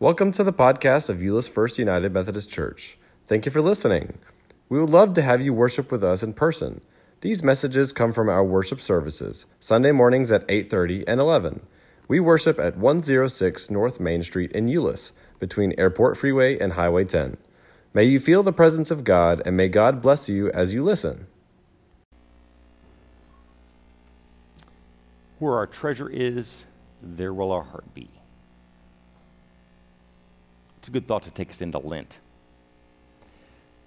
Welcome to the podcast of Euless First United Methodist Church. Thank you for listening. We would love to have you worship with us in person. These messages come from our worship services, Sunday mornings at 8:30 and 11. We worship at 106 North Main Street in Euless, between Airport Freeway and Highway 10. May you feel the presence of God and may God bless you as you listen. Where our treasure is, there will our heart be. A good thought to take us into Lent.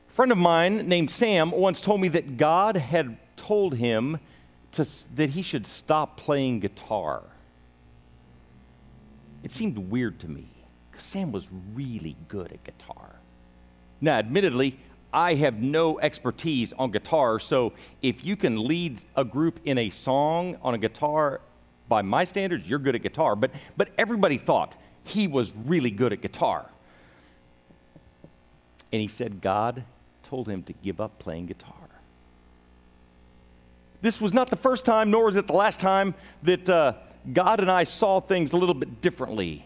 A friend of mine named Sam once told me that God had told him to, that he should stop playing guitar. It seemed weird to me because Sam was really good at guitar. Now, admittedly, I have no expertise on guitar, so if you can lead a group in a song on a guitar, by my standards, you're good at guitar. But, but everybody thought he was really good at guitar. And he said God told him to give up playing guitar. This was not the first time, nor was it the last time that uh, God and I saw things a little bit differently.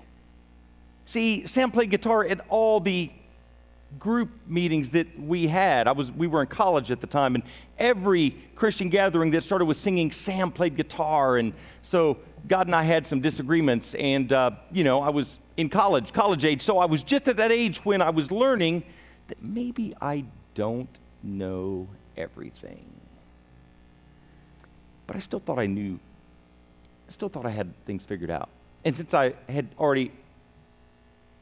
See, Sam played guitar at all the group meetings that we had. I was, we were in college at the time, and every Christian gathering that started with singing, Sam played guitar. And so God and I had some disagreements. And, uh, you know, I was in college, college age. So I was just at that age when I was learning that maybe I don't know everything. But I still thought I knew, I still thought I had things figured out. And since I had already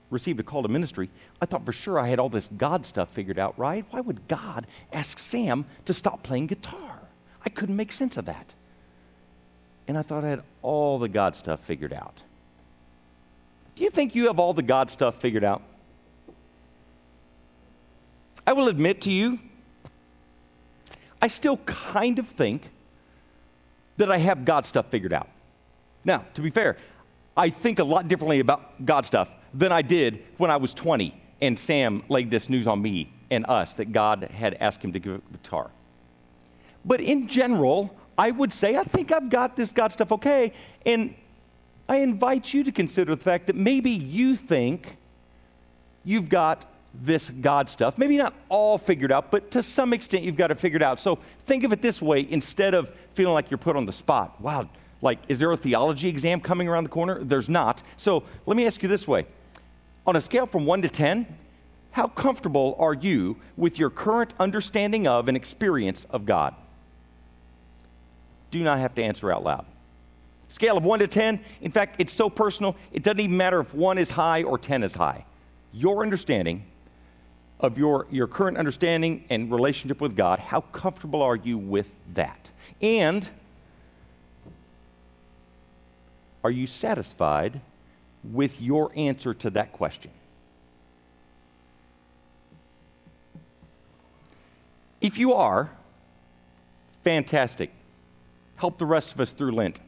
received a call to ministry, I thought for sure I had all this God stuff figured out, right? Why would God ask Sam to stop playing guitar? I couldn't make sense of that. And I thought I had all the God stuff figured out. Do you think you have all the God stuff figured out? I will admit to you, I still kind of think that I have God stuff figured out. Now, to be fair, I think a lot differently about God stuff than I did when I was 20 and Sam laid this news on me and us that God had asked him to give a guitar. But in general, I would say I think I've got this God stuff okay. And I invite you to consider the fact that maybe you think you've got this God stuff. Maybe not all figured out, but to some extent you've got it figured out. So think of it this way instead of feeling like you're put on the spot. Wow, like, is there a theology exam coming around the corner? There's not. So let me ask you this way on a scale from 1 to 10, how comfortable are you with your current understanding of and experience of God? Do not have to answer out loud. Scale of 1 to 10, in fact, it's so personal, it doesn't even matter if 1 is high or 10 is high. Your understanding of your, your current understanding and relationship with God, how comfortable are you with that? And are you satisfied with your answer to that question? If you are, fantastic. Help the rest of us through Lent.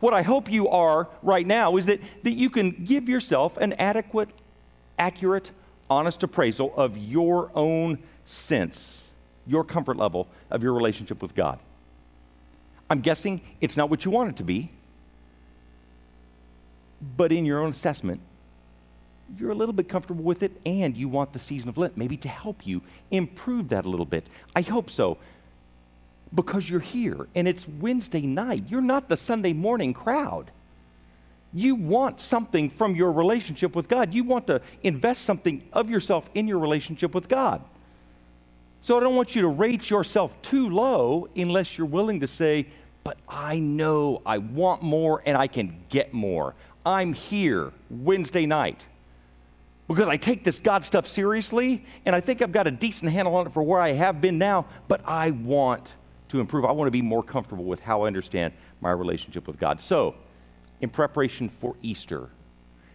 What I hope you are right now is that, that you can give yourself an adequate, accurate, honest appraisal of your own sense, your comfort level of your relationship with God. I'm guessing it's not what you want it to be, but in your own assessment, you're a little bit comfortable with it and you want the season of Lent maybe to help you improve that a little bit. I hope so. Because you're here and it's Wednesday night. You're not the Sunday morning crowd. You want something from your relationship with God. You want to invest something of yourself in your relationship with God. So I don't want you to rate yourself too low unless you're willing to say, but I know I want more and I can get more. I'm here Wednesday night because I take this God stuff seriously and I think I've got a decent handle on it for where I have been now, but I want to improve. I want to be more comfortable with how I understand my relationship with God. So, in preparation for Easter,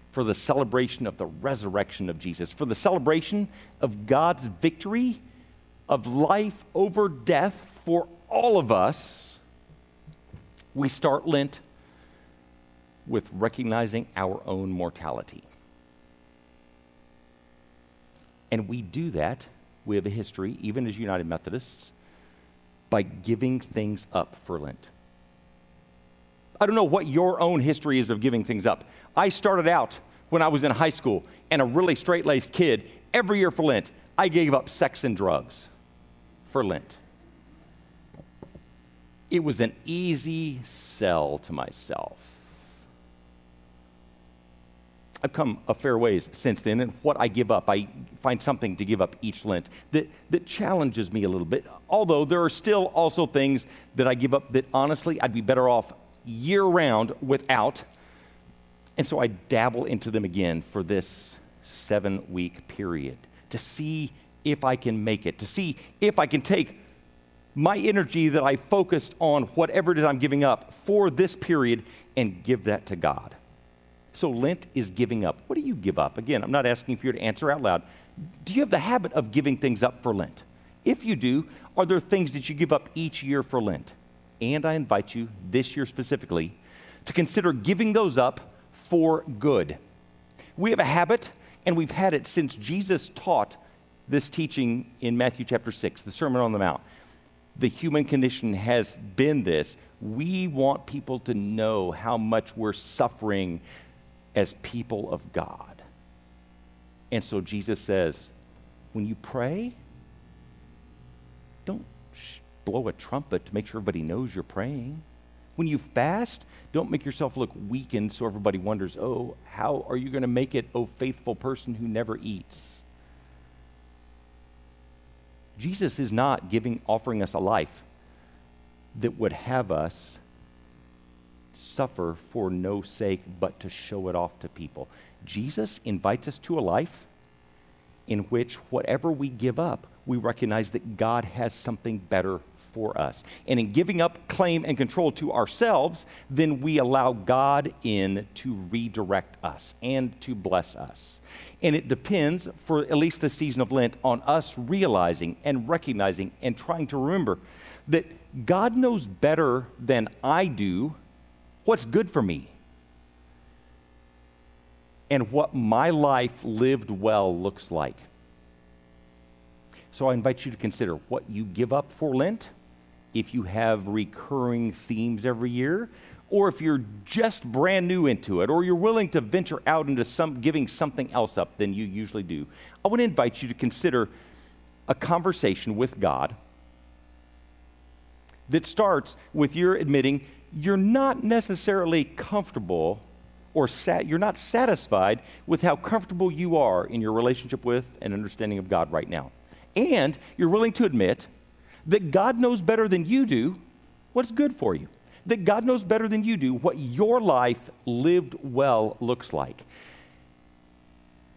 for the celebration of the resurrection of Jesus, for the celebration of God's victory of life over death for all of us, we start Lent with recognizing our own mortality. And we do that, we have a history, even as United Methodists, by giving things up for Lent. I don't know what your own history is of giving things up. I started out when I was in high school and a really straight laced kid, every year for Lent, I gave up sex and drugs for Lent. It was an easy sell to myself. I've come a fair ways since then, and what I give up, I find something to give up each Lent that, that challenges me a little bit. Although there are still also things that I give up that honestly I'd be better off year round without. And so I dabble into them again for this seven week period to see if I can make it, to see if I can take my energy that I focused on whatever it is I'm giving up for this period and give that to God. So Lent is giving up. What do you give up? Again, I'm not asking for you to answer out loud. Do you have the habit of giving things up for Lent? If you do, are there things that you give up each year for Lent? And I invite you, this year specifically, to consider giving those up for good. We have a habit, and we've had it since Jesus taught this teaching in Matthew chapter 6, the Sermon on the Mount. The human condition has been this. We want people to know how much we're suffering as people of God. And so Jesus says, when you pray, don't blow a trumpet to make sure everybody knows you're praying. When you fast, don't make yourself look weakened so everybody wonders, oh, how are you going to make it, oh, faithful person who never eats? Jesus is not giving, offering us a life that would have us suffer for no sake but to show it off to people. Jesus invites us to a life in which whatever we give up, we recognize that God has something better for us. And in giving up claim and control to ourselves, then we allow God in to redirect us and to bless us. And it depends, for at least the season of Lent, on us realizing and recognizing and trying to remember that God knows better than I do what's good for me and what my life lived well looks like. So I invite you to consider what you give up for Lent, if you have recurring themes every year, or if you're just brand new into it, or you're willing to venture out into some giving something else up than you usually do. I want to invite you to consider a conversation with God that starts with your admitting you're not necessarily comfortable or sat, you're not satisfied with how comfortable you are in your relationship with and understanding of God right now. And you're willing to admit that God knows better than you do what's good for you. That God knows better than you do what your life lived well looks like.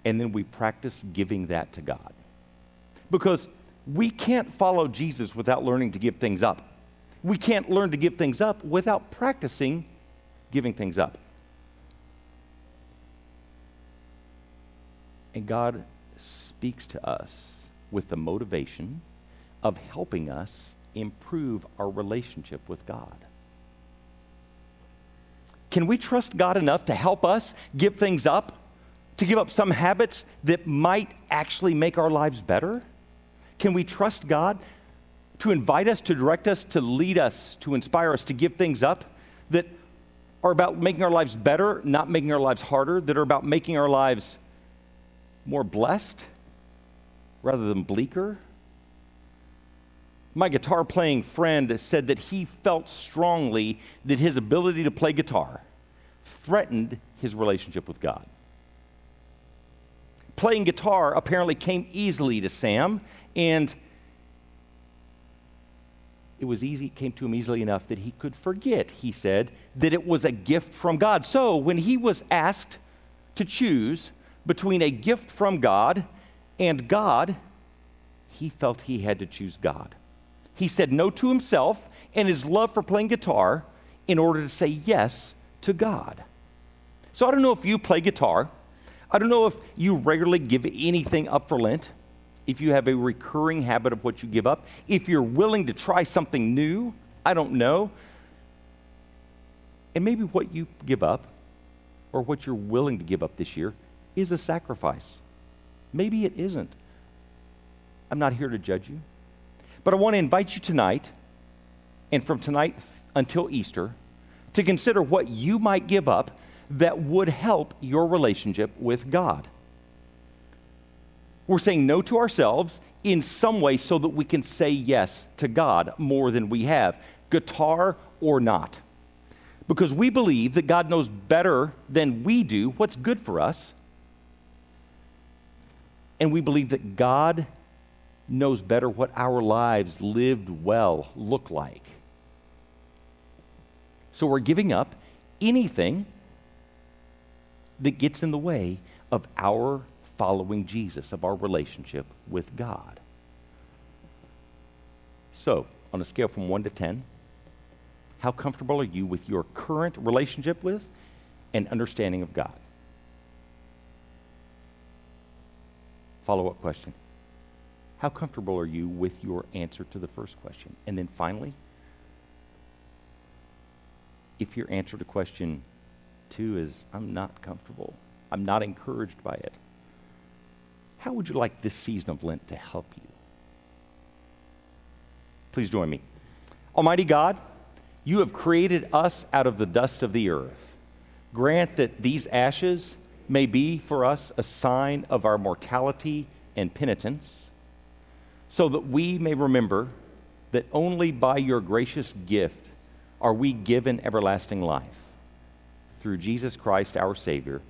And then we practice giving that to God. Because we can't follow Jesus without learning to give things up. We can't learn to give things up without practicing giving things up. And God speaks to us with the motivation of helping us improve our relationship with God. Can we trust God enough to help us give things up, to give up some habits that might actually make our lives better? Can we trust God to invite us, to direct us, to lead us, to inspire us, to give things up that are about making our lives better, not making our lives harder, that are about making our lives more blessed rather than bleaker. My guitar playing friend said that he felt strongly that his ability to play guitar threatened his relationship with God. Playing guitar apparently came easily to Sam, and it was easy, it came to him easily enough that he could forget, he said, that it was a gift from God. So when he was asked to choose between a gift from God and God, he felt he had to choose God. He said no to himself and his love for playing guitar in order to say yes to God. So I don't know if you play guitar. I don't know if you regularly give anything up for Lent if you have a recurring habit of what you give up, if you're willing to try something new, I don't know. And maybe what you give up or what you're willing to give up this year is a sacrifice. Maybe it isn't. I'm not here to judge you. But I want to invite you tonight, and from tonight until Easter, to consider what you might give up that would help your relationship with God. We're saying no to ourselves in some way so that we can say yes to God more than we have, guitar or not. Because we believe that God knows better than we do what's good for us. And we believe that God knows better what our lives lived well look like. So we're giving up anything that gets in the way of our following Jesus, of our relationship with God. So, on a scale from 1 to 10, how comfortable are you with your current relationship with and understanding of God? Follow up question How comfortable are you with your answer to the first question? And then finally, if your answer to question two is, I'm not comfortable, I'm not encouraged by it, how would you like this season of Lent to help you? Please join me. Almighty God, you have created us out of the dust of the earth. Grant that these ashes may be for us a sign of our mortality and penitence, so that we may remember that only by your gracious gift are we given everlasting life. Through Jesus Christ our Savior.